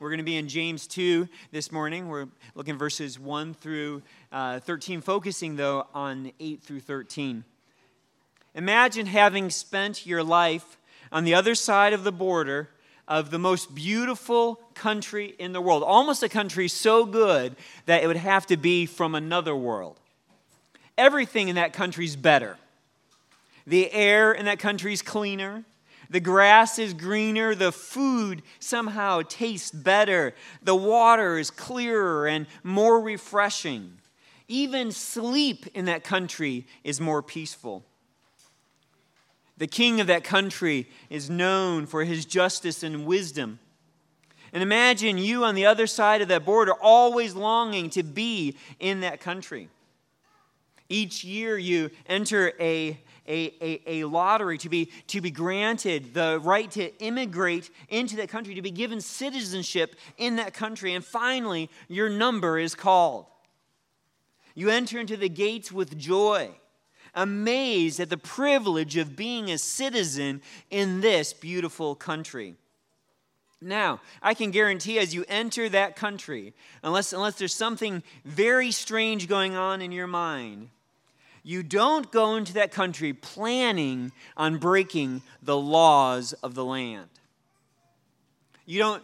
We're going to be in James 2 this morning. We're looking verses 1 through uh, 13, focusing though on 8 through 13. Imagine having spent your life on the other side of the border of the most beautiful country in the world, almost a country so good that it would have to be from another world. Everything in that country is better. The air in that country is cleaner. The grass is greener. The food somehow tastes better. The water is clearer and more refreshing. Even sleep in that country is more peaceful. The king of that country is known for his justice and wisdom. And imagine you on the other side of that border, always longing to be in that country. Each year you enter a a, a, a lottery, to be, to be granted the right to immigrate into that country, to be given citizenship in that country. And finally, your number is called. You enter into the gates with joy, amazed at the privilege of being a citizen in this beautiful country. Now, I can guarantee as you enter that country, unless, unless there's something very strange going on in your mind, you don't go into that country planning on breaking the laws of the land. You don't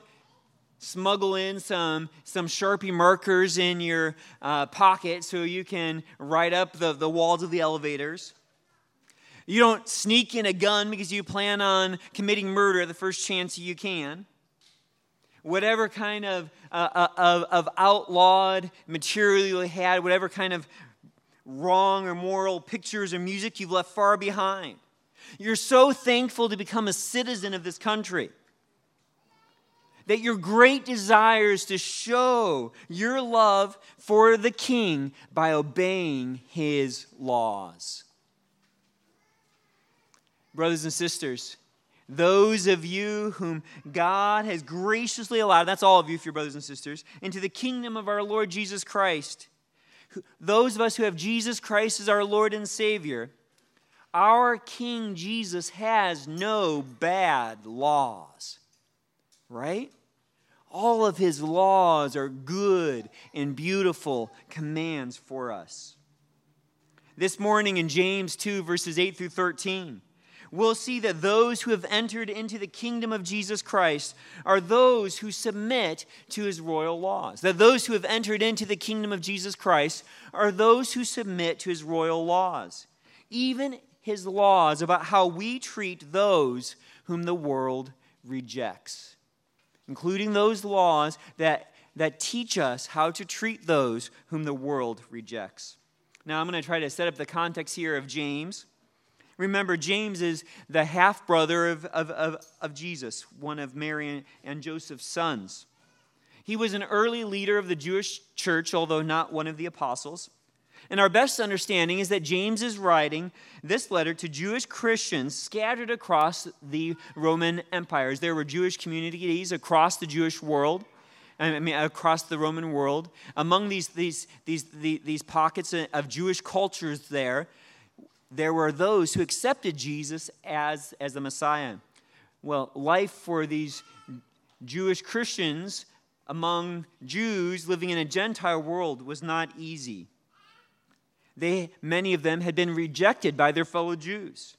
smuggle in some, some Sharpie markers in your uh, pocket so you can write up the, the walls of the elevators. You don't sneak in a gun because you plan on committing murder the first chance you can. Whatever kind of, uh, uh of, of outlawed material you had, whatever kind of wrong or moral pictures or music you've left far behind. You're so thankful to become a citizen of this country that your great desire is to show your love for the king by obeying his laws. Brothers and sisters, those of you whom God has graciously allowed, that's all of you, if you're brothers and sisters, into the kingdom of our Lord Jesus Christ those of us who have Jesus Christ as our Lord and Savior, our King Jesus has no bad laws, right? All of his laws are good and beautiful commands for us. This morning in James 2, verses 8 through 13, we'll see that those who have entered into the kingdom of Jesus Christ are those who submit to his royal laws. That those who have entered into the kingdom of Jesus Christ are those who submit to his royal laws, even his laws about how we treat those whom the world rejects, including those laws that, that teach us how to treat those whom the world rejects. Now, I'm going to try to set up the context here of James. Remember, James is the half brother of, of, of, of, Jesus, one of Mary and Joseph's sons. He was an early leader of the Jewish church, although not one of the apostles. And our best understanding is that James is writing this letter to Jewish Christians scattered across the Roman empires. There were Jewish communities across the Jewish world. I mean, across the Roman world. Among these, these, these, these, these pockets of Jewish cultures there, there were those who accepted Jesus as, as the Messiah. Well, life for these Jewish Christians among Jews living in a Gentile world was not easy. They, many of them had been rejected by their fellow Jews.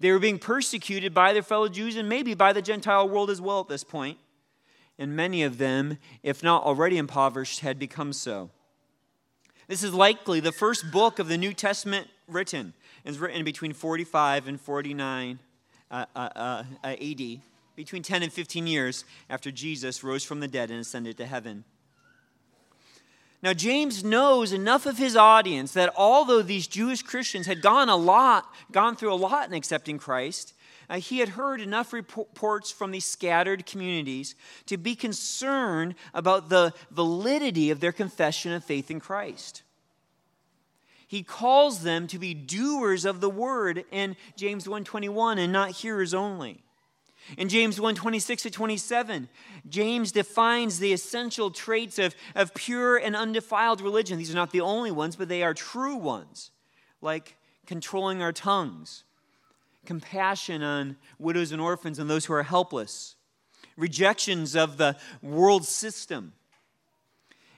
They were being persecuted by their fellow Jews and maybe by the Gentile world as well at this point. And many of them, if not already impoverished, had become so. This is likely the first book of the New Testament written. It's written between 45 and 49 uh, uh, uh, AD, between 10 and 15 years after Jesus rose from the dead and ascended to heaven. Now, James knows enough of his audience that although these Jewish Christians had gone a lot, gone through a lot in accepting Christ, uh, he had heard enough reports from these scattered communities to be concerned about the validity of their confession of faith in Christ he calls them to be doers of the word in James 1:21 and not hearers only. In James 1:26 to 27, James defines the essential traits of, of pure and undefiled religion. These are not the only ones, but they are true ones, like controlling our tongues, compassion on widows and orphans and those who are helpless, rejections of the world system.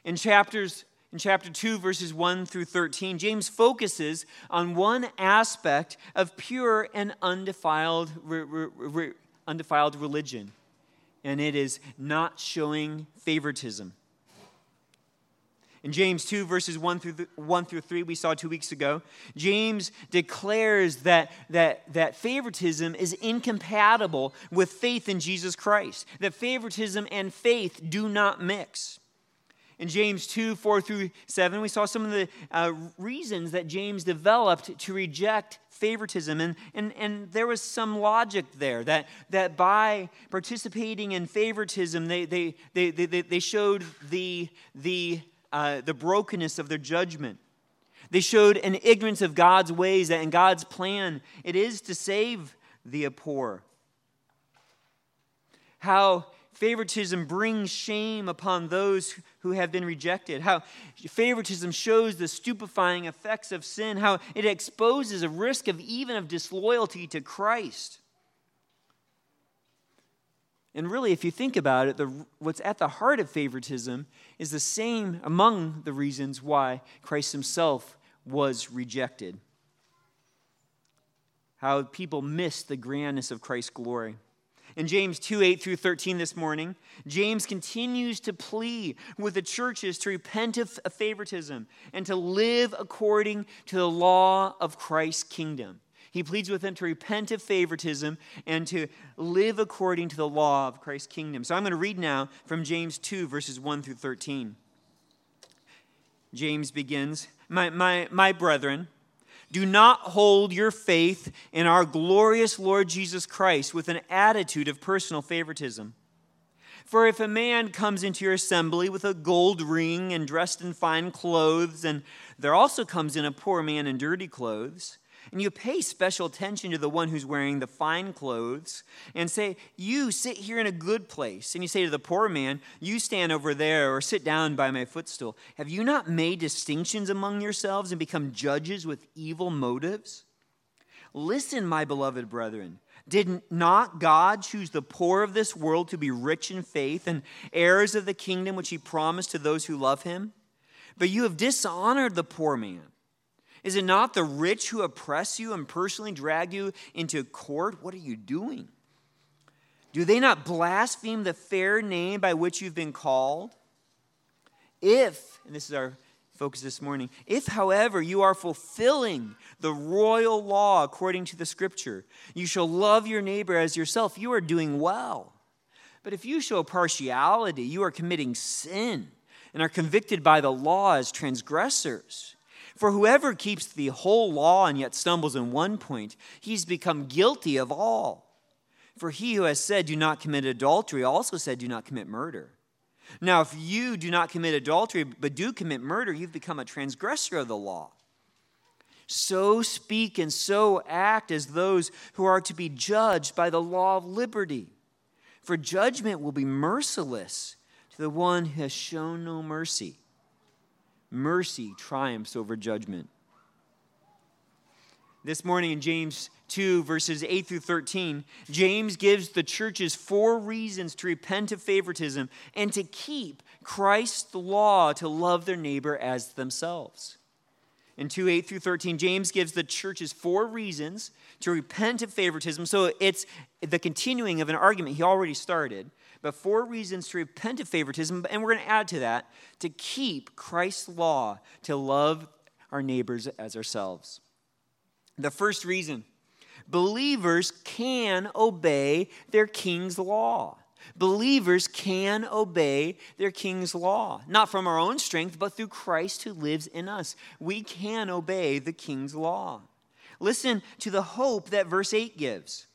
In chapters in chapter 2 verses 1 through 13, James focuses on one aspect of pure and undefiled re, re, re, undefiled religion, and it is not showing favoritism. In James 2, verses 1 through, the, 1 through 3, we saw two weeks ago, James declares that, that, that favoritism is incompatible with faith in Jesus Christ, that favoritism and faith do not mix. In James 2, 4 through 7, we saw some of the uh, reasons that James developed to reject favoritism. And, and, and there was some logic there that, that by participating in favoritism, they, they, they, they, they showed the, the uh, the brokenness of their judgment. They showed an ignorance of God's ways, and God's plan it is to save the poor. How favoritism brings shame upon those who have been rejected. How favoritism shows the stupefying effects of sin. How it exposes a risk of even of disloyalty to Christ. And really, if you think about it, the, what's at the heart of favoritism is the same among the reasons why Christ himself was rejected. How people miss the grandness of Christ's glory. In James 2 8 through 13 this morning, James continues to plead with the churches to repent of favoritism and to live according to the law of Christ's kingdom. He pleads with them to repent of favoritism and to live according to the law of Christ's kingdom. So I'm going to read now from James 2, verses 1 through 13. James begins My, my, my brethren, do not hold your faith in our glorious Lord Jesus Christ with an attitude of personal favoritism. For if a man comes into your assembly with a gold ring and dressed in fine clothes, and there also comes in a poor man in dirty clothes, and you pay special attention to the one who's wearing the fine clothes and say, You sit here in a good place. And you say to the poor man, You stand over there or sit down by my footstool. Have you not made distinctions among yourselves and become judges with evil motives? Listen, my beloved brethren. Did not God choose the poor of this world to be rich in faith and heirs of the kingdom which he promised to those who love him? But you have dishonored the poor man. Is it not the rich who oppress you and personally drag you into court? What are you doing? Do they not blaspheme the fair name by which you've been called? If, and this is our focus this morning, if, however, you are fulfilling the royal law according to the scripture, you shall love your neighbor as yourself, you are doing well. But if you show partiality, you are committing sin and are convicted by the law as transgressors. For whoever keeps the whole law and yet stumbles in one point, he's become guilty of all. For he who has said, Do not commit adultery, also said, Do not commit murder. Now, if you do not commit adultery, but do commit murder, you've become a transgressor of the law. So speak and so act as those who are to be judged by the law of liberty. For judgment will be merciless to the one who has shown no mercy mercy triumphs over judgment. This morning in James 2, verses 8 through 13, James gives the churches four reasons to repent of favoritism and to keep Christ's law to love their neighbor as themselves. In 2 8 through 13, James gives the churches four reasons to repent of favoritism. So it's the continuing of an argument he already started but four reasons to repent of favoritism, and we're going to add to that to keep Christ's law, to love our neighbors as ourselves. The first reason believers can obey their king's law. Believers can obey their king's law, not from our own strength, but through Christ who lives in us. We can obey the king's law. Listen to the hope that verse 8 gives.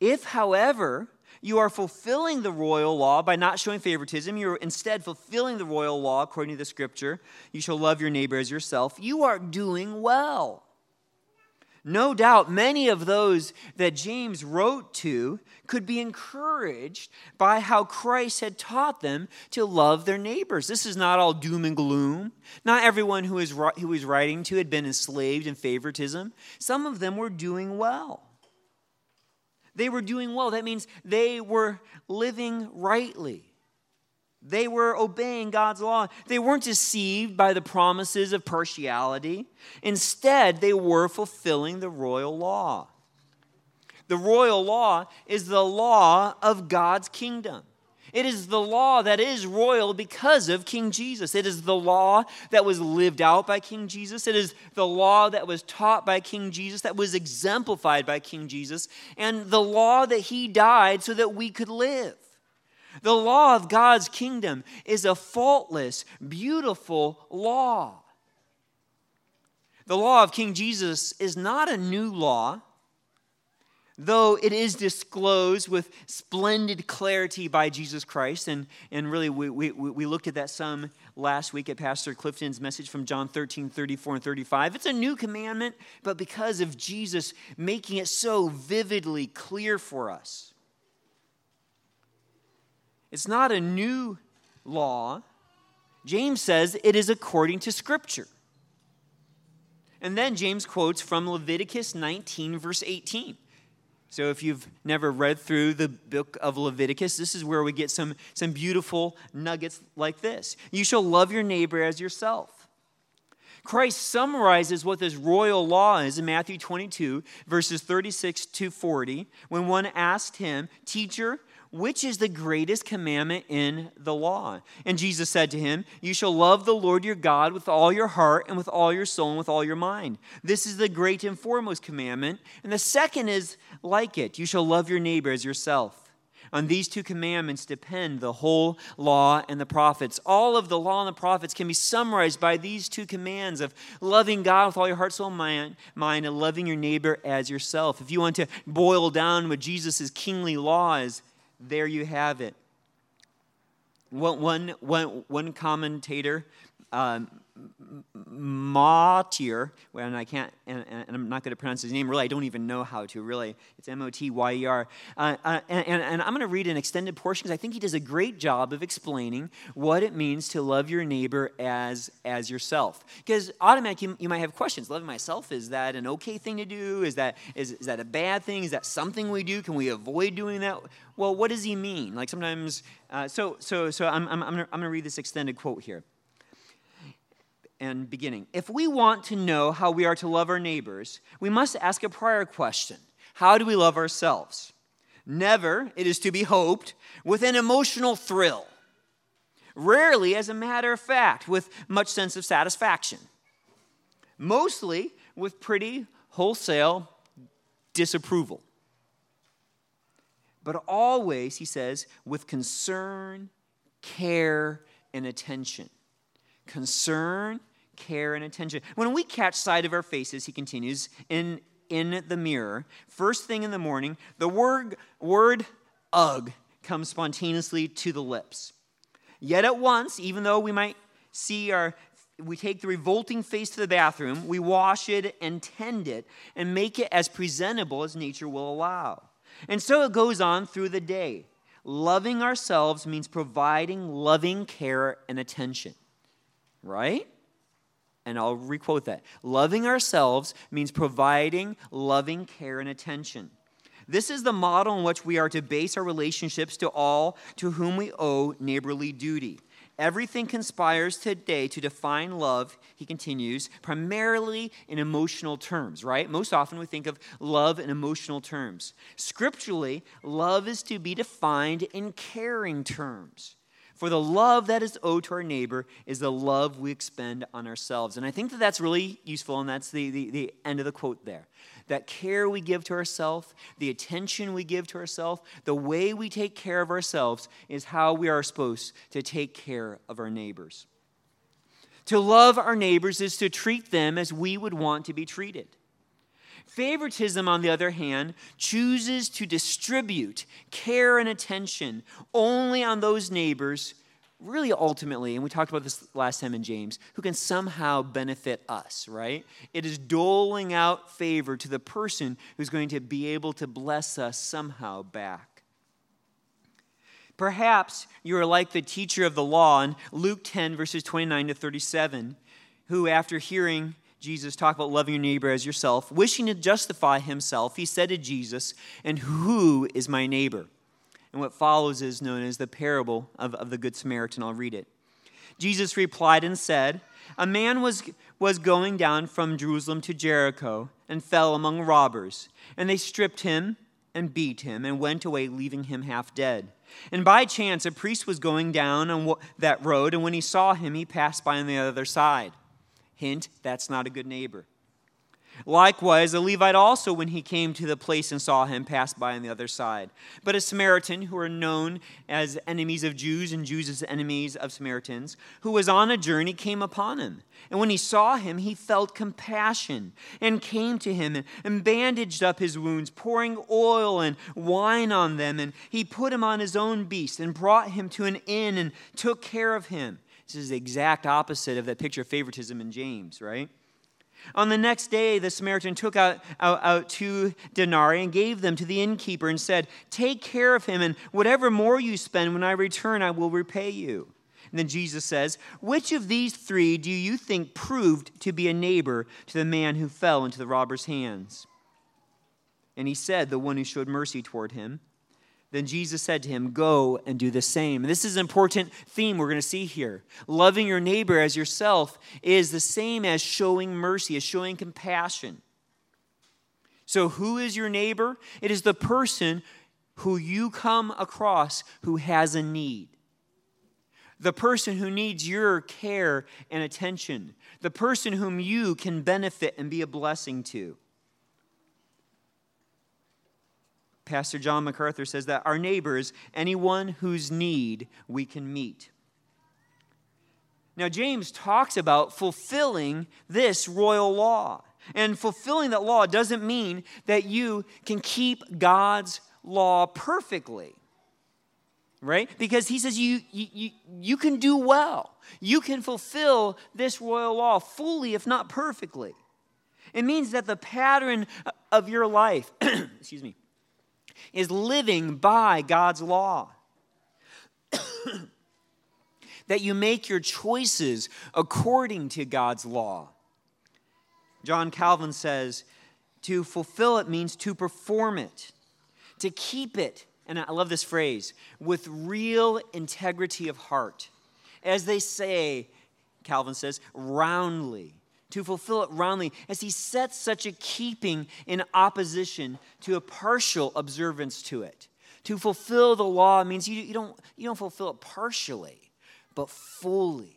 If, however, you are fulfilling the royal law by not showing favoritism. You're instead fulfilling the royal law according to the scripture. You shall love your neighbor as yourself. You are doing well. No doubt many of those that James wrote to could be encouraged by how Christ had taught them to love their neighbors. This is not all doom and gloom. Not everyone who is who was writing to had been enslaved in favoritism. Some of them were doing well. They were doing well. That means they were living rightly. They were obeying God's law. They weren't deceived by the promises of partiality. Instead, they were fulfilling the royal law. The royal law is the law of God's kingdom. It is the law that is royal because of King Jesus. It is the law that was lived out by King Jesus. It is the law that was taught by King Jesus, that was exemplified by King Jesus, and the law that he died so that we could live. The law of God's kingdom is a faultless, beautiful law. The law of King Jesus is not a new law, though it is disclosed with splendid clarity by Jesus Christ. And, and really, we, we, we looked at that some last week at Pastor Clifton's message from John 13, 34, and 35. It's a new commandment, but because of Jesus making it so vividly clear for us. It's not a new law. James says it is according to Scripture. And then James quotes from Leviticus 19, verse 18. So if you've never read through the book of Leviticus, this is where we get some, some beautiful nuggets like this. You shall love your neighbor as yourself. Christ summarizes what this royal law is in Matthew 22, verses 36 to 40, when one asked him, Teacher, which is the greatest commandment in the law? And Jesus said to him, You shall love the Lord your God with all your heart and with all your soul and with all your mind. This is the great and foremost commandment. And the second is like it you shall love your neighbor as yourself. On these two commandments depend the whole law and the prophets. All of the law and the prophets can be summarized by these two commands of loving God with all your heart, soul, mind, mind and loving your neighbor as yourself. If you want to boil down what Jesus' kingly law is, there you have it. One, one, one commentator, um, Motyer, and I can't, and, and, I'm not going to pronounce his name. Really, I don't even know how to. Really, it's M-O-T-Y-E-R. Uh, uh, and, and, I'm going to read an extended portion because I think he does a great job of explaining what it means to love your neighbor as as yourself. Because automatically, you, you, might have questions. Loving myself is that an okay thing to do? Is that is, is that a bad thing? Is that something we do? Can we avoid doing that? Well, what does he mean? Like sometimes, uh, so so so I'm I'm, I'm going to read this extended quote here and beginning. If we want to know how we are to love our neighbors, we must ask a prior question How do we love ourselves? Never, it is to be hoped, with an emotional thrill. Rarely, as a matter of fact, with much sense of satisfaction. Mostly with pretty wholesale disapproval. But always, he says, with concern, care, and attention concern, care, and attention. When we catch sight of our faces, he continues, in, in the mirror, first thing in the morning, the word, word ugh comes spontaneously to the lips. Yet at once, even though we might see our we take the revolting face to the bathroom, we wash it and tend it and make it as presentable as nature will allow. And so it goes on through the day. Loving ourselves means providing loving care and attention right? And I'll requote that. Loving ourselves means providing loving care and attention. This is the model in which we are to base our relationships to all to whom we owe neighborly duty. Everything conspires today to define love, he continues, primarily in emotional terms, right? Most often we think of love in emotional terms. Scripturally, love is to be defined in caring terms. For the love that is owed to our neighbor is the love we expend on ourselves. And I think that that's really useful, and that's the, the, the end of the quote there. That care we give to ourselves, the attention we give to ourselves, the way we take care of ourselves is how we are supposed to take care of our neighbors. To love our neighbors is to treat them as we would want to be treated. Favoritism, on the other hand, chooses to distribute care and attention only on those neighbors, really ultimately, and we talked about this last time in James, who can somehow benefit us, right? It is doling out favor to the person who's going to be able to bless us somehow back. Perhaps you are like the teacher of the law in Luke 10, verses 29 to 37, who, after hearing Jesus talked about loving your neighbor as yourself. Wishing to justify himself, he said to Jesus, And who is my neighbor? And what follows is known as the parable of, of the Good Samaritan. I'll read it. Jesus replied and said, A man was, was going down from Jerusalem to Jericho and fell among robbers, and they stripped him and beat him and went away, leaving him half dead. And by chance, a priest was going down on that road, and when he saw him, he passed by on the other side. Hint, that's not a good neighbor. Likewise, a Levite also, when he came to the place and saw him, passed by on the other side. But a Samaritan, who are known as enemies of Jews and Jews as enemies of Samaritans, who was on a journey, came upon him. And when he saw him, he felt compassion and came to him and bandaged up his wounds, pouring oil and wine on them. And he put him on his own beast and brought him to an inn and took care of him. This is the exact opposite of that picture of favoritism in James, right? On the next day, the Samaritan took out, out, out, two denarii and gave them to the innkeeper and said, Take care of him, and whatever more you spend when I return, I will repay you. And then Jesus says, Which of these three do you think proved to be a neighbor to the man who fell into the robber's hands? And he said, The one who showed mercy toward him. Then Jesus said to him, Go and do the same. This is an important theme we're going to see here. Loving your neighbor as yourself is the same as showing mercy, as showing compassion. So, who is your neighbor? It is the person who you come across who has a need. The person who needs your care and attention. The person whom you can benefit and be a blessing to. Pastor John MacArthur says that our neighbors, anyone whose need we can meet. Now, James talks about fulfilling this royal law. And fulfilling that law doesn't mean that you can keep God's law perfectly. Right? Because he says you, you, you can do well. You can fulfill this royal law fully, if not perfectly. It means that the pattern of your life, excuse me, is living by God's law. that you make your choices according to God's law. John Calvin says, to fulfill it means to perform it, to keep it, and I love this phrase, with real integrity of heart. As they say, Calvin says, roundly to fulfill it roundly, as he sets such a keeping in opposition to a partial observance to it. To fulfill the law means you, you, don't, you don't fulfill it partially, but fully.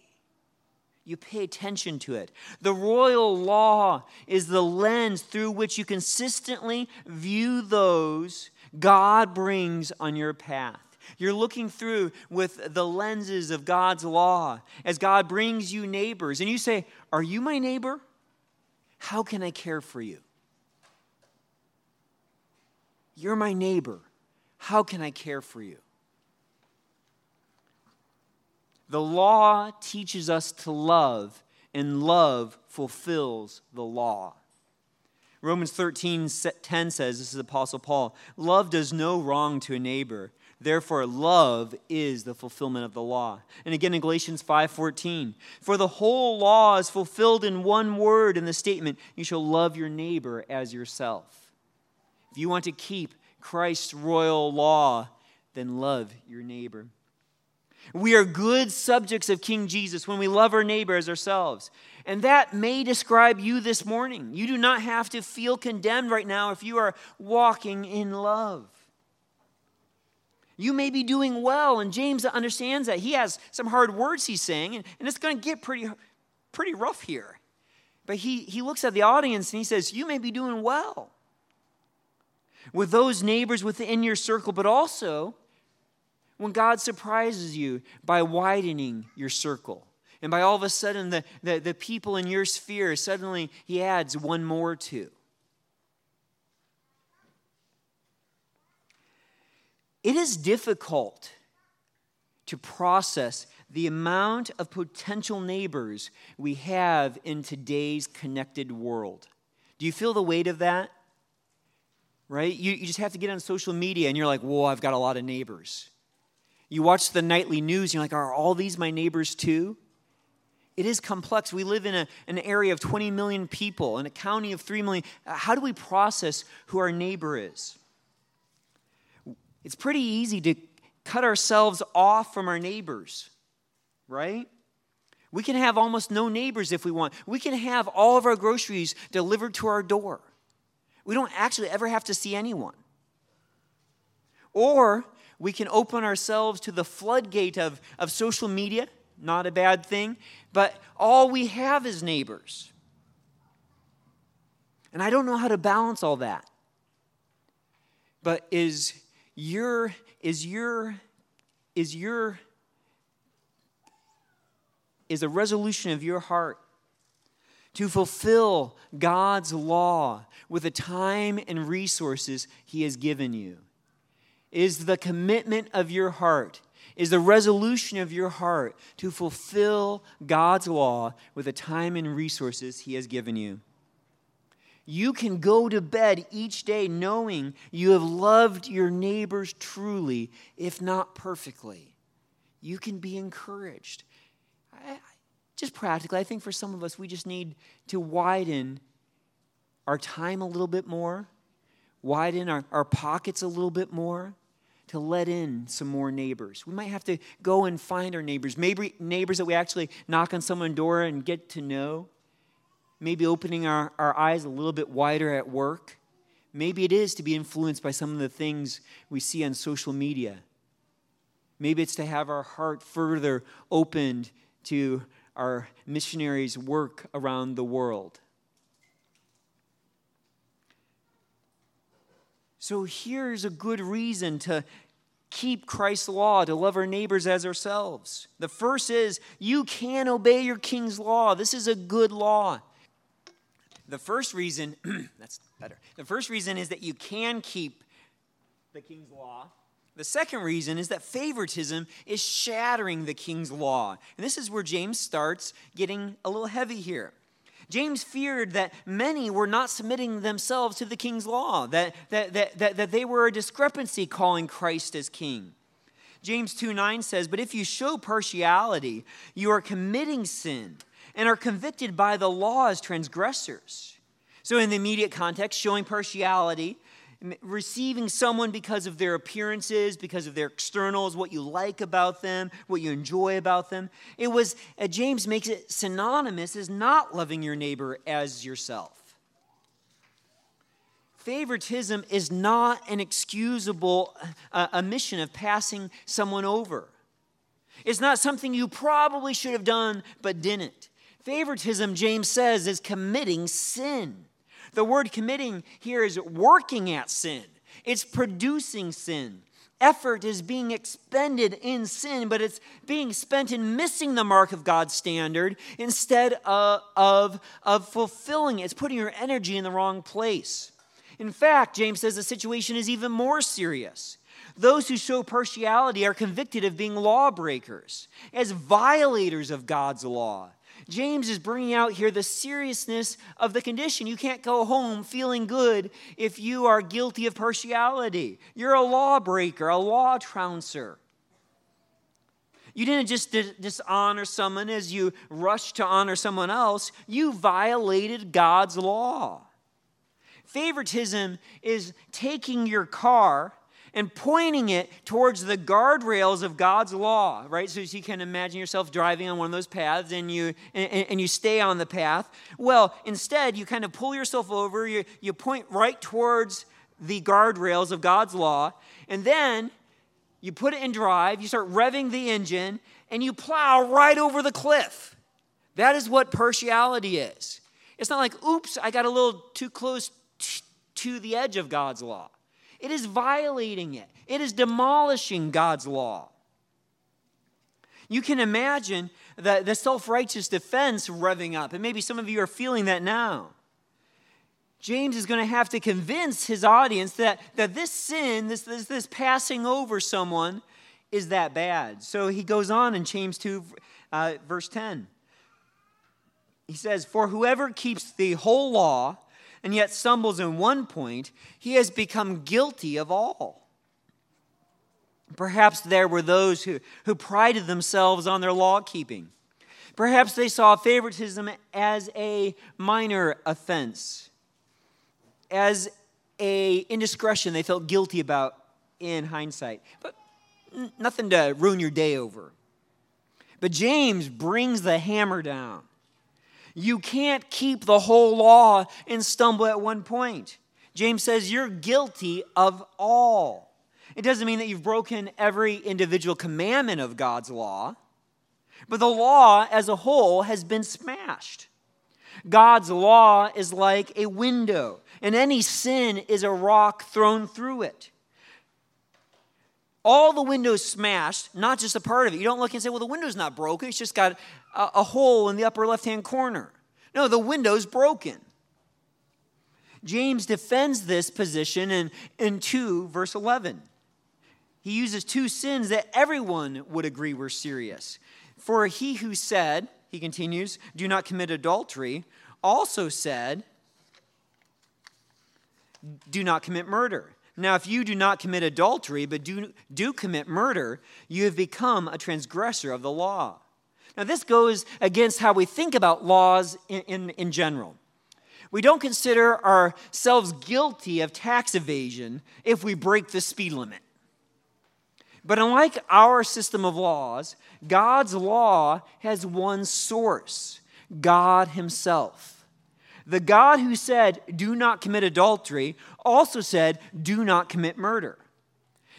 You pay attention to it. The royal law is the lens through which you consistently view those God brings on your path. You're looking through with the lenses of God's law as God brings you neighbors. And you say, Are you my neighbor? How can I care for you? You're my neighbor. How can I care for you? The law teaches us to love, and love fulfills the law. Romans 13 10 says, This is Apostle Paul, love does no wrong to a neighbor. Therefore, love is the fulfillment of the law. And again in Galatians 5:14, for the whole law is fulfilled in one word in the statement, you shall love your neighbor as yourself. If you want to keep Christ's royal law, then love your neighbor. We are good subjects of King Jesus when we love our neighbor as ourselves. And that may describe you this morning. You do not have to feel condemned right now if you are walking in love. You may be doing well, and James understands that. He has some hard words he's saying, and, it's going to get pretty, pretty rough here. But he, he looks at the audience and he says, You may be doing well with those neighbors within your circle, but also when God surprises you by widening your circle. And by all of a sudden, the, the, the people in your sphere, suddenly he adds one more to. It is difficult to process the amount of potential neighbors we have in today's connected world. Do you feel the weight of that? Right? You, you just have to get on social media and you're like, whoa, I've got a lot of neighbors. You watch the nightly news, you're like, are all these my neighbors too? it is complex. We live in a, an area of 20 million people, in a county of 3 million. How do we process who our neighbor is? It's pretty easy to cut ourselves off from our neighbors, right? We can have almost no neighbors if we want. We can have all of our groceries delivered to our door. We don't actually ever have to see anyone. Or we can open ourselves to the floodgate of, of social media, not a bad thing, but all we have is neighbors. And I don't know how to balance all that. But is your is your is your is a resolution of your heart to fulfill God's law with the time and resources He has given you? Is the commitment of your heart, is the resolution of your heart to fulfill God's law with the time and resources He has given you? You can go to bed each day knowing you have loved your neighbors truly, if not perfectly. You can be encouraged. I, just practically, I think for some of us, we just need to widen our time a little bit more, widen our, our pockets a little bit more to let in some more neighbors. We might have to go and find our neighbors, maybe neighbors that we actually knock on someone's door and get to know maybe opening our, our eyes a little bit wider at work. Maybe it is to be influenced by some of the things we see on social media. Maybe it's to have our heart further opened to our missionaries' work around the world. So here's a good reason to keep Christ's law, to love our neighbors as ourselves. The first is you can obey your king's law. This is a good law. The first reason, that's better. The first reason is that you can keep the king's law. The second reason is that favoritism is shattering the king's law. And this is where James starts getting a little heavy here. James feared that many were not submitting themselves to the king's law, that, that, that, that, that they were a discrepancy calling Christ as king. James 2 9 says, But if you show partiality, you are committing sin and are convicted by the law as transgressors. So, in the immediate context, showing partiality, receiving someone because of their appearances, because of their externals, what you like about them, what you enjoy about them. It was, uh, James makes it synonymous as not loving your neighbor as yourself. Favoritism is not an excusable uh, omission of passing someone over. It's not something you probably should have done but didn't. Favoritism, James says, is committing sin. The word committing here is working at sin, it's producing sin. Effort is being expended in sin, but it's being spent in missing the mark of God's standard instead of, of, of fulfilling it. It's putting your energy in the wrong place. In fact, James says the situation is even more serious. Those who show partiality are convicted of being lawbreakers, as violators of God's law. James is bringing out here the seriousness of the condition. You can't go home feeling good if you are guilty of partiality. You're a lawbreaker, a law trouncer. You didn't just dishonor someone as you rushed to honor someone else, you violated God's law. Favoritism is taking your car and pointing it towards the guardrails of God's law, right? So you can imagine yourself driving on one of those paths and you and, and, you stay on the path. Well, instead, you kind of pull yourself over, you, you point right towards the guardrails of God's law, and then you put it in drive, you start revving the engine, and you plow right over the cliff. That is what partiality is. It's not like, oops, I got a little too close t- to the edge of God's law. It is violating it, it is demolishing God's law. You can imagine the, the self righteous defense revving up, and maybe some of you are feeling that now. James is going to have to convince his audience that, that this sin, this, this, this passing over someone, is that bad. So he goes on in James 2, uh, verse 10. He says, For whoever keeps the whole law and yet stumbles in one point, he has become guilty of all. Perhaps there were those who, who prided themselves on their law keeping. Perhaps they saw favoritism as a minor offense, as a indiscretion they felt guilty about in hindsight. But nothing to ruin your day over. But James brings the hammer down. You can't keep the whole law and stumble at one point. James says you're guilty of all. It doesn't mean that you've broken every individual commandment of God's law, but the law as a whole has been smashed. God's law is like a window, and any sin is a rock thrown through it all the windows smashed, not just a part of it. You don't look and say, well, the window's not broken. It's just got a, a hole in the upper left hand corner. No, the window's broken. James defends this position in, in 2, verse 11. He uses two sins that everyone would agree were serious. For he who said, he continues, do not commit adultery, also said, do not commit murder. Now, if you do not commit adultery, but do, do commit murder, you have become a transgressor of the law. Now, this goes against how we think about laws in, in, in general. We don't consider ourselves guilty of tax evasion if we break the speed limit. But unlike our system of laws, God's law has one source God Himself. The God who said, Do not commit adultery, also said, Do not commit murder.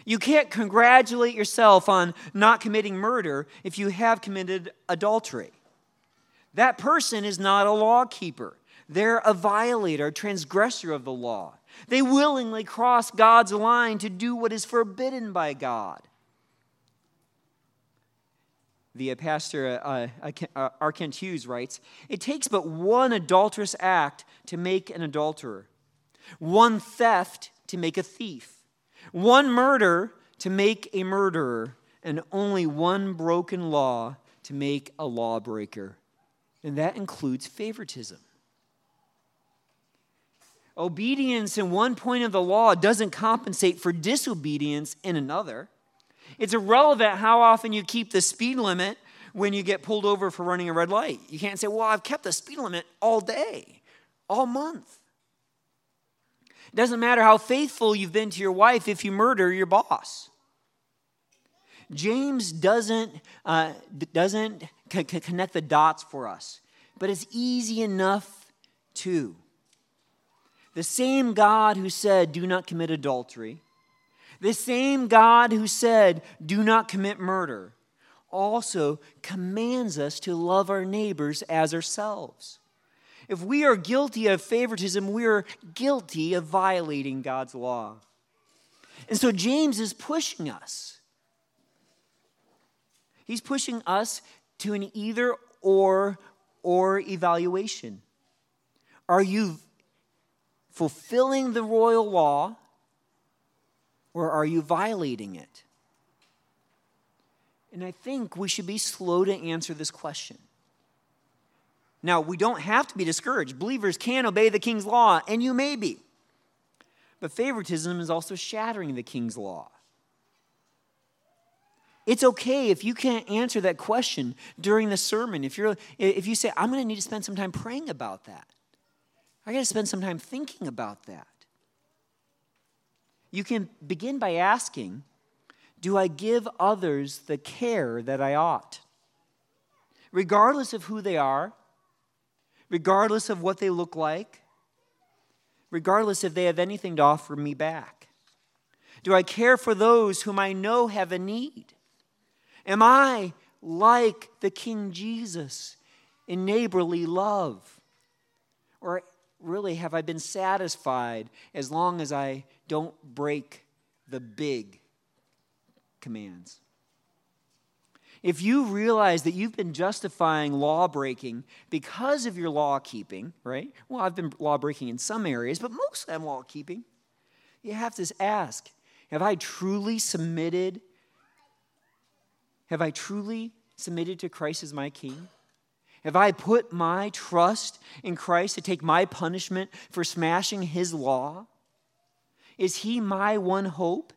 You can't congratulate yourself on not committing murder if you have committed adultery. That person is not a law keeper. They're a violator, a transgressor of the law. They willingly cross God's line to do what is forbidden by God the pastor uh, uh, uh, R. Kent Hughes writes It takes but one adulterous act to make an adulterer, one theft to make a thief, one murder to make a murderer, and only one broken law to make a lawbreaker. And that includes favoritism. Obedience in one point of the law doesn't compensate for disobedience in another. It's irrelevant how often you keep the speed limit when you get pulled over for running a red light. You can't say, Well, I've kept the speed limit all day, all month. It doesn't matter how faithful you've been to your wife if you murder your boss. James doesn't, uh, doesn't c- connect the dots for us, but it's easy enough to. The same God who said, Do not commit adultery, the same God who said, Do not commit murder, also commands us to love our neighbors as ourselves. If we are guilty of favoritism, we are guilty of violating God's law. And so James is pushing us. He's pushing us to an either or or evaluation. Are you fulfilling the royal law or are you violating it? And I think we should be slow to answer this question. Now, we don't have to be discouraged. Believers can obey the king's law, and you may be. But favoritism is also shattering the king's law. It's okay if you can't answer that question during the sermon. If, you're, if you say, I'm going to need to spend some time praying about that, I got to spend some time thinking about that. You can begin by asking, Do I give others the care that I ought? Regardless of who they are, regardless of what they look like, regardless if they have anything to offer me back. Do I care for those whom I know have a need? Am I like the King Jesus in neighborly love? Or really have I been satisfied as long as I don't break the big commands? If you realize that you've been justifying law breaking because of your law keeping, right? Well, I've been law breaking in some areas, but mostly I'm law keeping. You have to ask Have I truly submitted? Have I truly submitted to Christ as my king? Have I put my trust in Christ to take my punishment for smashing his law? Is he my one hope?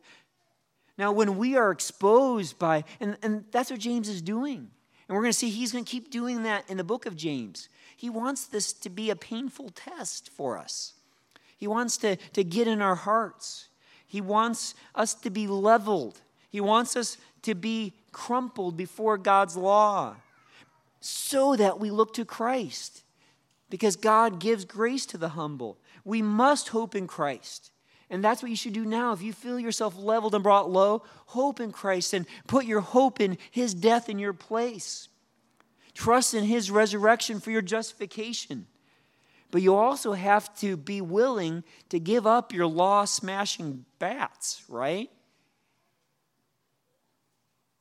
Now, when we are exposed by, and, and that's what James is doing, And we're going to see he's going to keep doing that in the book of James. He wants this to be a painful test for us. He wants to, to get in our hearts. He wants us to be leveled. He wants us to be crumpled before God's law so that we look to Christ. Because God gives grace to the humble. We must hope in Christ. And that's what you should do now. If you feel yourself leveled and brought low, hope in Christ and put your hope in His death in your place. Trust in His resurrection for your justification. But you also have to be willing to give up your law smashing bats, right?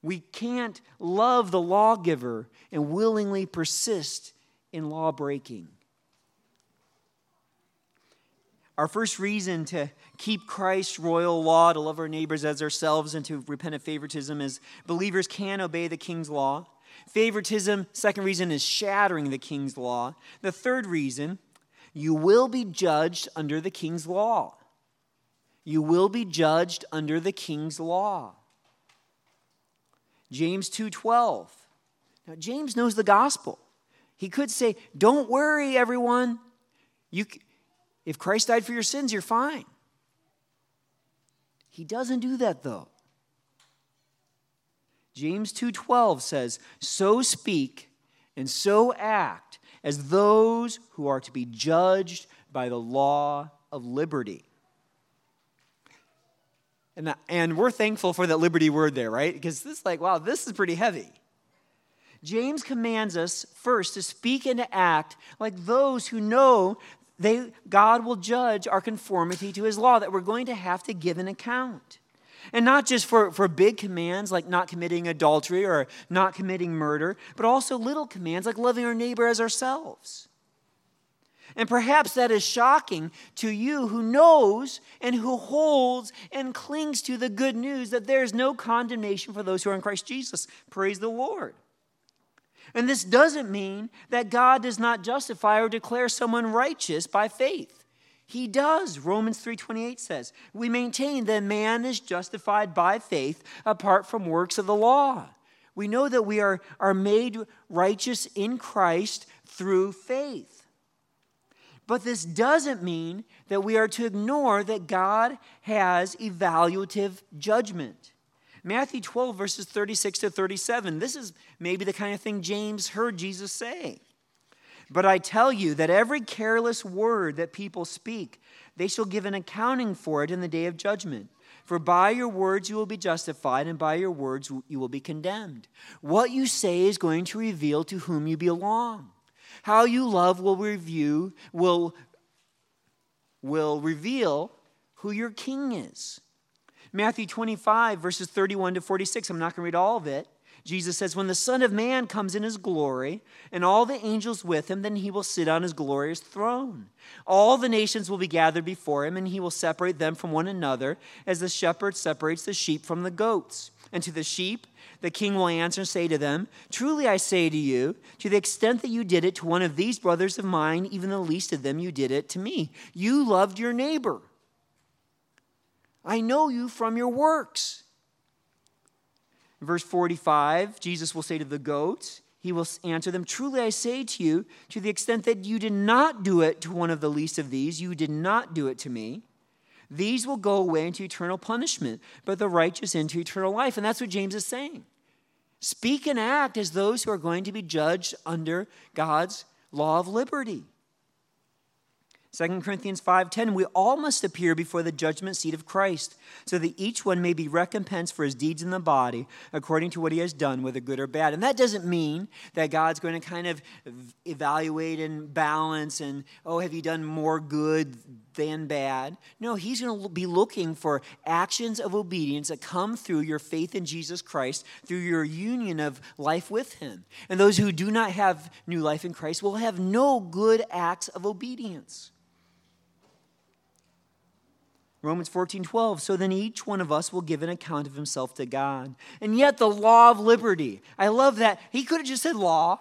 We can't love the lawgiver and willingly persist in law breaking. Our first reason to keep Christ's royal law, to love our neighbors as ourselves, and to repent of favoritism is believers can obey the king's law. Favoritism, second reason, is shattering the king's law. The third reason, you will be judged under the king's law. You will be judged under the king's law. James 2:12. Now James knows the gospel. He could say, "Don't worry everyone. You if Christ died for your sins, you're fine." He doesn't do that though. James 2:12 says, "So speak and so act as those who are to be judged by the law of liberty." And, and we're thankful for that liberty word there, right? Because this is like, wow, this is pretty heavy. James commands us first to speak and to act like those who know they, God will judge our conformity to his law, that we're going to have to give an account. And not just for, for big commands like not committing adultery or not committing murder, but also little commands like loving our neighbor as ourselves. And perhaps that is shocking to you who knows and who holds and clings to the good news that there is no condemnation for those who are in Christ Jesus. Praise the Lord. And this doesn't mean that God does not justify or declare someone righteous by faith. He does. Romans 3:28 says, "We maintain that man is justified by faith apart from works of the law." We know that we are, are made righteous in Christ through faith. But this doesn't mean that we are to ignore that God has evaluative judgment. Matthew 12, verses 36 to 37. This is maybe the kind of thing James heard Jesus say. But I tell you that every careless word that people speak, they shall give an accounting for it in the day of judgment. For by your words you will be justified, and by your words you will be condemned. What you say is going to reveal to whom you belong. How you love will review, will, will reveal who your king is. Matthew 25, verses 31 to 46. I'm not going to read all of it. Jesus says, When the Son of Man comes in his glory, and all the angels with him, then he will sit on his glorious throne. All the nations will be gathered before him, and he will separate them from one another, as the shepherd separates the sheep from the goats. And to the sheep, the king will answer and say to them, Truly I say to you, to the extent that you did it to one of these brothers of mine, even the least of them, you did it to me. You loved your neighbor. I know you from your works. verse 45, Jesus will say to the goats, He will answer them, Truly I say to you, to the extent that you did not do it to one of the least of these, you did not do it to me. These will go away into eternal punishment, but the righteous into eternal life. And that's what James is saying. Speak and act as those who are going to be judged under God's law of liberty. 2 Corinthians 5:10 we all must appear before the judgment seat of Christ so that each one may be recompensed for his deeds in the body according to what he has done whether good or bad. And that doesn't mean that God's going to kind of evaluate and balance and oh have you done more good than bad. No, he's going to be looking for actions of obedience that come through your faith in Jesus Christ, through your union of life with him. And those who do not have new life in Christ will have no good acts of obedience. Romans 14, 12. So then each one of us will give an account of himself to God. And yet, the law of liberty. I love that. He could have just said law,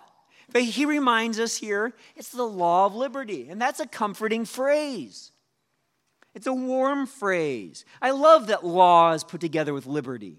but he reminds us here it's the law of liberty. And that's a comforting phrase. It's a warm phrase. I love that law is put together with liberty.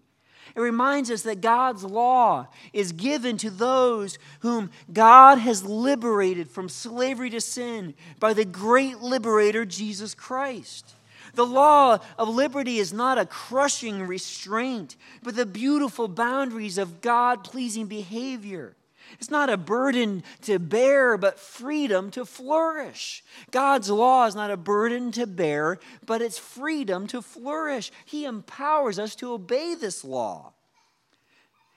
It reminds us that God's law is given to those whom God has liberated from slavery to sin by the great liberator, Jesus Christ. The law of liberty is not a crushing restraint, but the beautiful boundaries of God pleasing behavior. It's not a burden to bear, but freedom to flourish. God's law is not a burden to bear, but it's freedom to flourish. He empowers us to obey this law.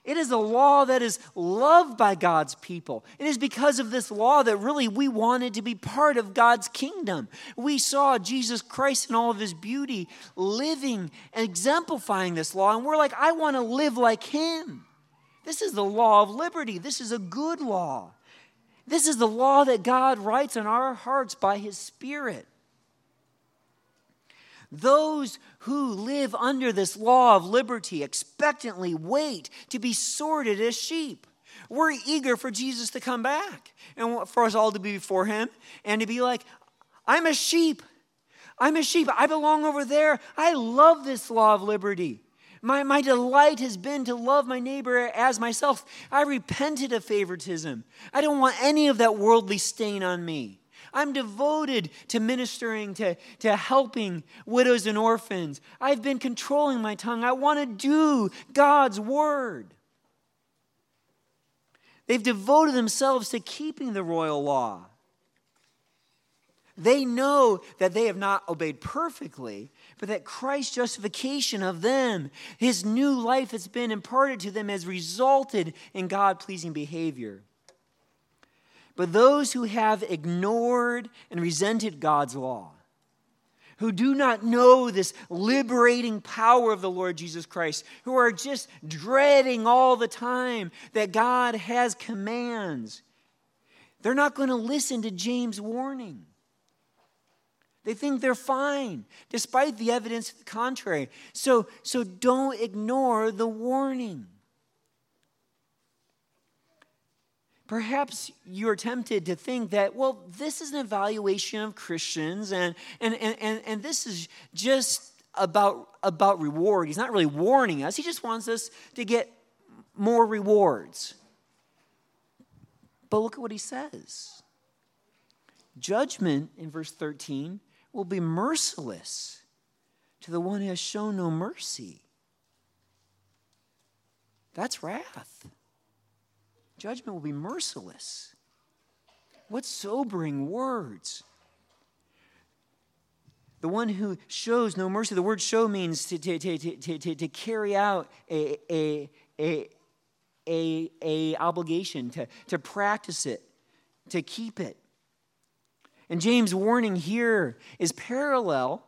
It is a law that is loved by God's people. It is because of this law that really we wanted to be part of God's kingdom. We saw Jesus Christ in all of his beauty living and exemplifying this law, and we're like, I want to live like him. This is the law of liberty. This is a good law. This is the law that God writes on our hearts by his Spirit. Those who live under this law of liberty expectantly wait to be sorted as sheep. We're eager for Jesus to come back and for us all to be before him and to be like, I'm a sheep. I'm a sheep. I belong over there. I love this law of liberty. My, my delight has been to love my neighbor as myself. I repented of favoritism. I don't want any of that worldly stain on me. I'm devoted to ministering, to, to helping widows and orphans. I've been controlling my tongue. I want to do God's word. They've devoted themselves to keeping the royal law. They know that they have not obeyed perfectly, but that Christ's justification of them, his new life that's been imparted to them, has resulted in God pleasing behavior. But those who have ignored and resented God's law, who do not know this liberating power of the Lord Jesus Christ, who are just dreading all the time that God has commands, they're not going to listen to James' warning. They think they're fine, despite the evidence to the contrary. So, so don't ignore the warning. Perhaps you're tempted to think that, well, this is an evaluation of Christians and, and, and, and, and this is just about, about reward. He's not really warning us, he just wants us to get more rewards. But look at what he says judgment in verse 13 will be merciless to the one who has shown no mercy. That's wrath. Judgment will be merciless. What sobering words. The one who shows no mercy, the word show means to, to, to, to, to, to carry out a, a, a, a, a obligation, to, to practice it, to keep it. And James' warning here is parallel,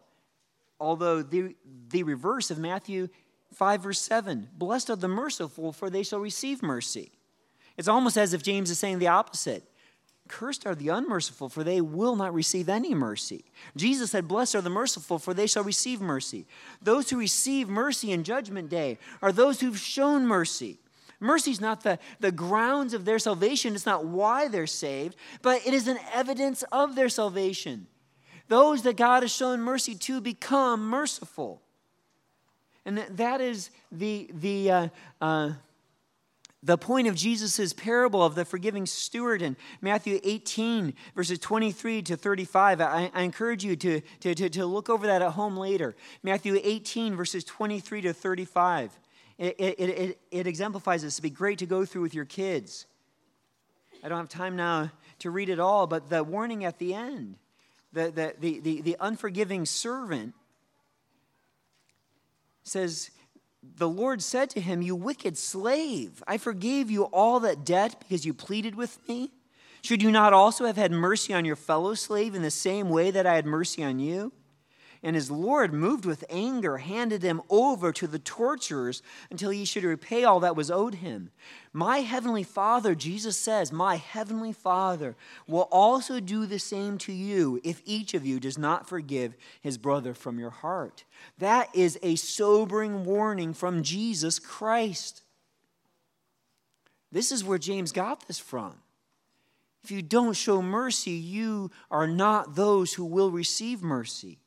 although the, the reverse of Matthew 5, verse 7. Blessed are the merciful, for they shall receive mercy. It's almost as if James is saying the opposite. Cursed are the unmerciful, for they will not receive any mercy. Jesus said, Blessed are the merciful, for they shall receive mercy. Those who receive mercy in judgment day are those who've shown mercy. Mercy is not the, the grounds of their salvation, it's not why they're saved, but it is an evidence of their salvation. Those that God has shown mercy to become merciful. And that is the, the, uh, uh, the point of Jesus' parable of the forgiving steward in Matthew 18, verses 23 to 35. I, I encourage you to, to, to, to, look over that at home later. Matthew 18, verses 23 to 35. It, it, it, it exemplifies this. It'd be great to go through with your kids. I don't have time now to read it all, but the warning at the end the, the, the, the, the unforgiving servant says, the Lord said to him, You wicked slave, I forgave you all that debt because you pleaded with me. Should you not also have had mercy on your fellow slave in the same way that I had mercy on you? And his Lord, moved with anger, handed him over to the torturers until he should repay all that was owed him. My heavenly Father, Jesus says, my heavenly Father will also do the same to you if each of you does not forgive his brother from your heart. That is a sobering warning from Jesus Christ. This is where James got this from. If you don't show mercy, you are not those who will receive mercy.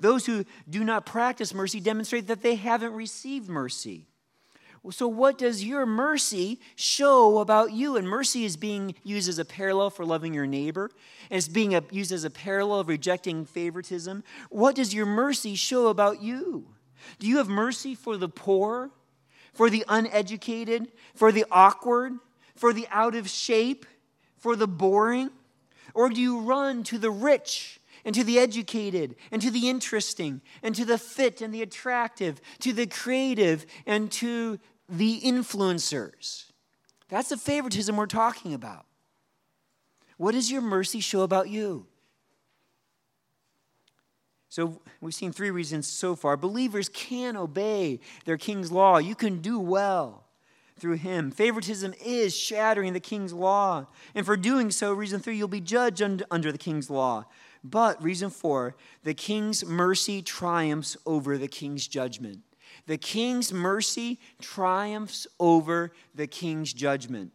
Those who do not practice mercy demonstrate that they haven't received mercy. So, what does your mercy show about you? And mercy is being used as a parallel for loving your neighbor, and it's being used as a parallel of rejecting favoritism. What does your mercy show about you? Do you have mercy for the poor, for the uneducated, for the awkward, for the out of shape, for the boring? Or do you run to the rich? And to the educated, and to the interesting, and to the fit and the attractive, to the creative, and to the influencers. That's the favoritism we're talking about. What does your mercy show about you? So, we've seen three reasons so far. Believers can obey their king's law. You can do well through him. Favoritism is shattering the king's law. And for doing so, reason three, you'll be judged under the king's law. But, reason four, the king's mercy triumphs over the king's judgment. The king's mercy triumphs over the king's judgment.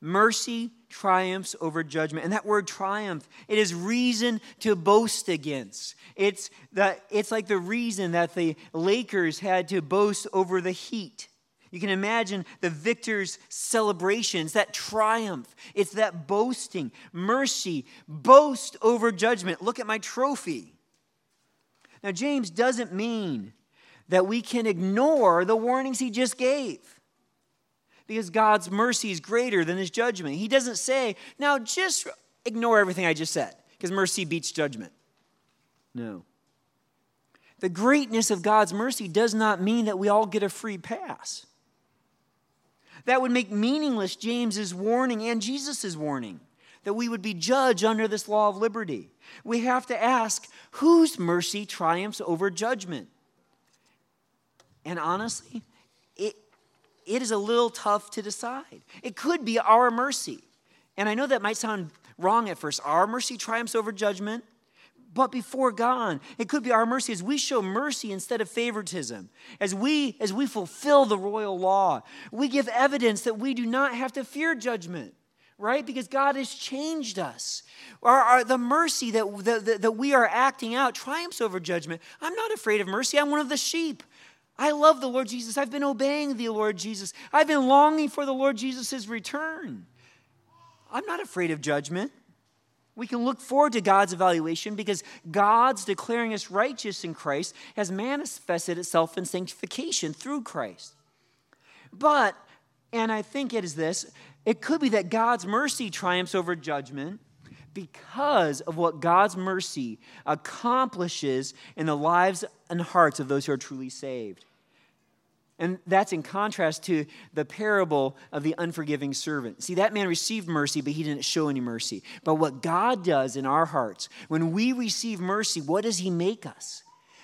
Mercy triumphs over judgment. And that word triumph, it is reason to boast against. It's, the, it's like the reason that the Lakers had to boast over the Heat. You can imagine the victor's celebrations, that triumph. It's that boasting, mercy, boast over judgment. Look at my trophy. Now, James doesn't mean that we can ignore the warnings he just gave because God's mercy is greater than his judgment. He doesn't say, now just ignore everything I just said because mercy beats judgment. No. The greatness of God's mercy does not mean that we all get a free pass. That would make meaningless James's warning and Jesus' warning that we would be judged under this law of liberty. We have to ask whose mercy triumphs over judgment? And honestly, it, it is a little tough to decide. It could be our mercy. And I know that might sound wrong at first. Our mercy triumphs over judgment but before God. It could be our mercy as we show mercy instead of favoritism. As we as we fulfill the royal law, we give evidence that we do not have to fear judgment. Right? Because God has changed us. Our, our, the mercy that, that, that we are acting out triumphs over judgment. I'm not afraid of mercy. I'm one of the sheep. I love the Lord Jesus. I've been obeying the Lord Jesus. I've been longing for the Lord Jesus' return. I'm not afraid of judgment. We can look forward to God's evaluation because God's declaring us righteous in Christ has manifested itself in sanctification through Christ. But, and I think it is this, it could be that God's mercy triumphs over judgment because of what God's mercy accomplishes in the lives and hearts of those who are truly saved. And that's in contrast to the parable of the unforgiving servant. See, that man received mercy, but he didn't show any mercy. But what God does in our hearts, when we receive mercy, what does he make us?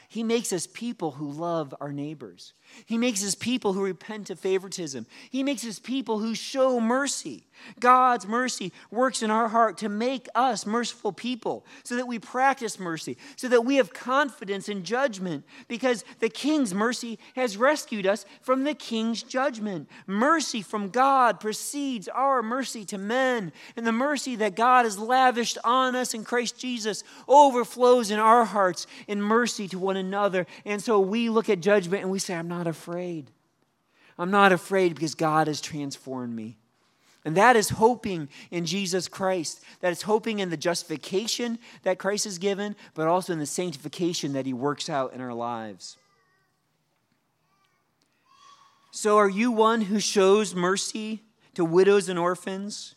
He makes us people who love our neighbors. He makes us people who repent of favoritism. He makes us people who show mercy. God's mercy works in our heart to make us merciful people so that we practice mercy, so that we have confidence in judgment because the king's mercy has rescued us from the king's judgment. Mercy from God precedes our mercy to men, and the mercy that God has lavished on us in Christ Jesus overflows in our hearts in mercy to one another. And so we look at judgment and we say, I'm not afraid. I'm not afraid because God has transformed me. And that is hoping in Jesus Christ. That is hoping in the justification that Christ has given, but also in the sanctification that he works out in our lives. So, are you one who shows mercy to widows and orphans,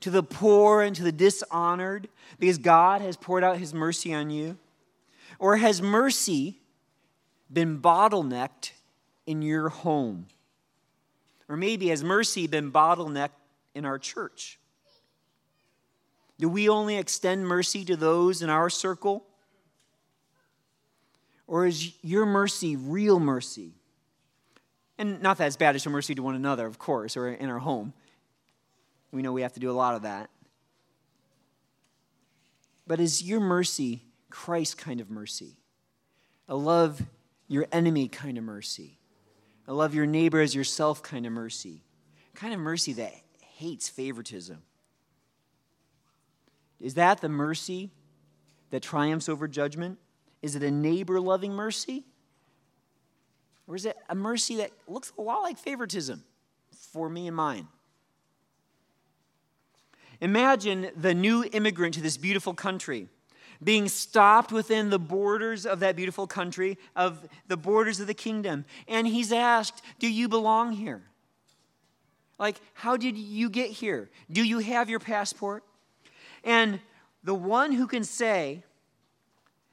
to the poor and to the dishonored, because God has poured out his mercy on you? Or has mercy been bottlenecked in your home? Or maybe has mercy been bottlenecked in our church? Do we only extend mercy to those in our circle? Or is your mercy real mercy? And not that it's bad to show mercy to one another, of course, or in our home. We know we have to do a lot of that. But is your mercy Christ kind of mercy? A love your enemy kind of mercy? A love your neighbor as yourself kind of mercy? Kind of mercy that hates favoritism. Is that the mercy that triumphs over judgment? Is it a neighbor loving mercy? Or is it a mercy that looks a lot like favoritism for me and mine? Imagine the new immigrant to this beautiful country being stopped within the borders of that beautiful country, of the borders of the kingdom. And he's asked, Do you belong here? Like, how did you get here? Do you have your passport? And the one who can say,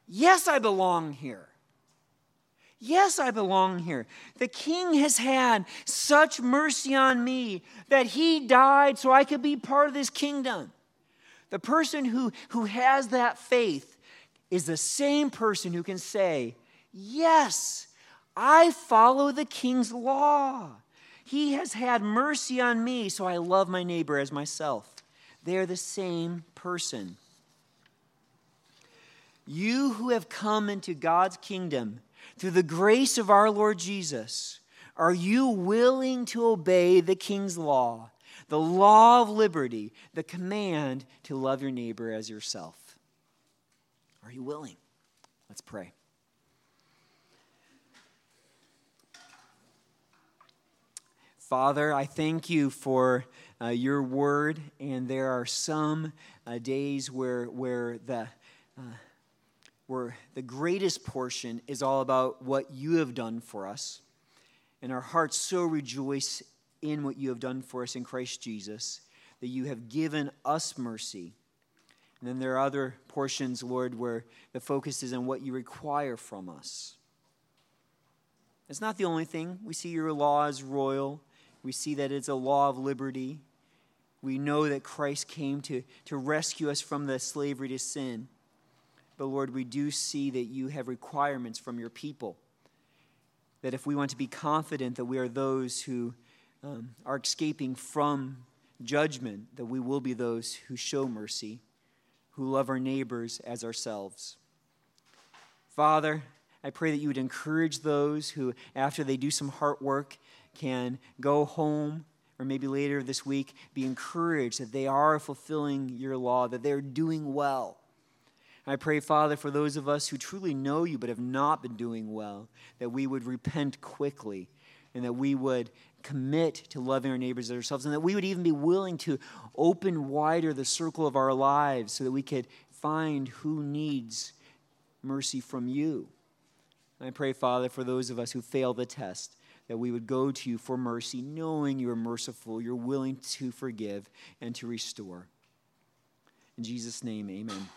Yes, I belong here. Yes, I belong here. The king has had such mercy on me that he died so I could be part of this kingdom. The person who, who has that faith is the same person who can say, Yes, I follow the king's law. He has had mercy on me, so I love my neighbor as myself. They're the same person. You who have come into God's kingdom through the grace of our Lord Jesus, are you willing to obey the king's law, the law of liberty, the command to love your neighbor as yourself? Are you willing? Let's pray. Father, I thank you for uh, your word, and there are some uh, days where, where the uh, where the greatest portion is all about what you have done for us. And our hearts so rejoice in what you have done for us in Christ Jesus, that you have given us mercy. And then there are other portions, Lord, where the focus is on what you require from us. It's not the only thing. We see your law as royal, we see that it's a law of liberty. We know that Christ came to, to rescue us from the slavery to sin. But Lord, we do see that you have requirements from your people. That if we want to be confident that we are those who um, are escaping from judgment, that we will be those who show mercy, who love our neighbors as ourselves. Father, I pray that you would encourage those who, after they do some heart work, can go home or maybe later this week be encouraged that they are fulfilling your law, that they're doing well. I pray, Father, for those of us who truly know you but have not been doing well, that we would repent quickly and that we would commit to loving our neighbors as ourselves, and that we would even be willing to open wider the circle of our lives so that we could find who needs mercy from you. And I pray, Father, for those of us who fail the test, that we would go to you for mercy, knowing you're merciful, you're willing to forgive and to restore. In Jesus' name, amen.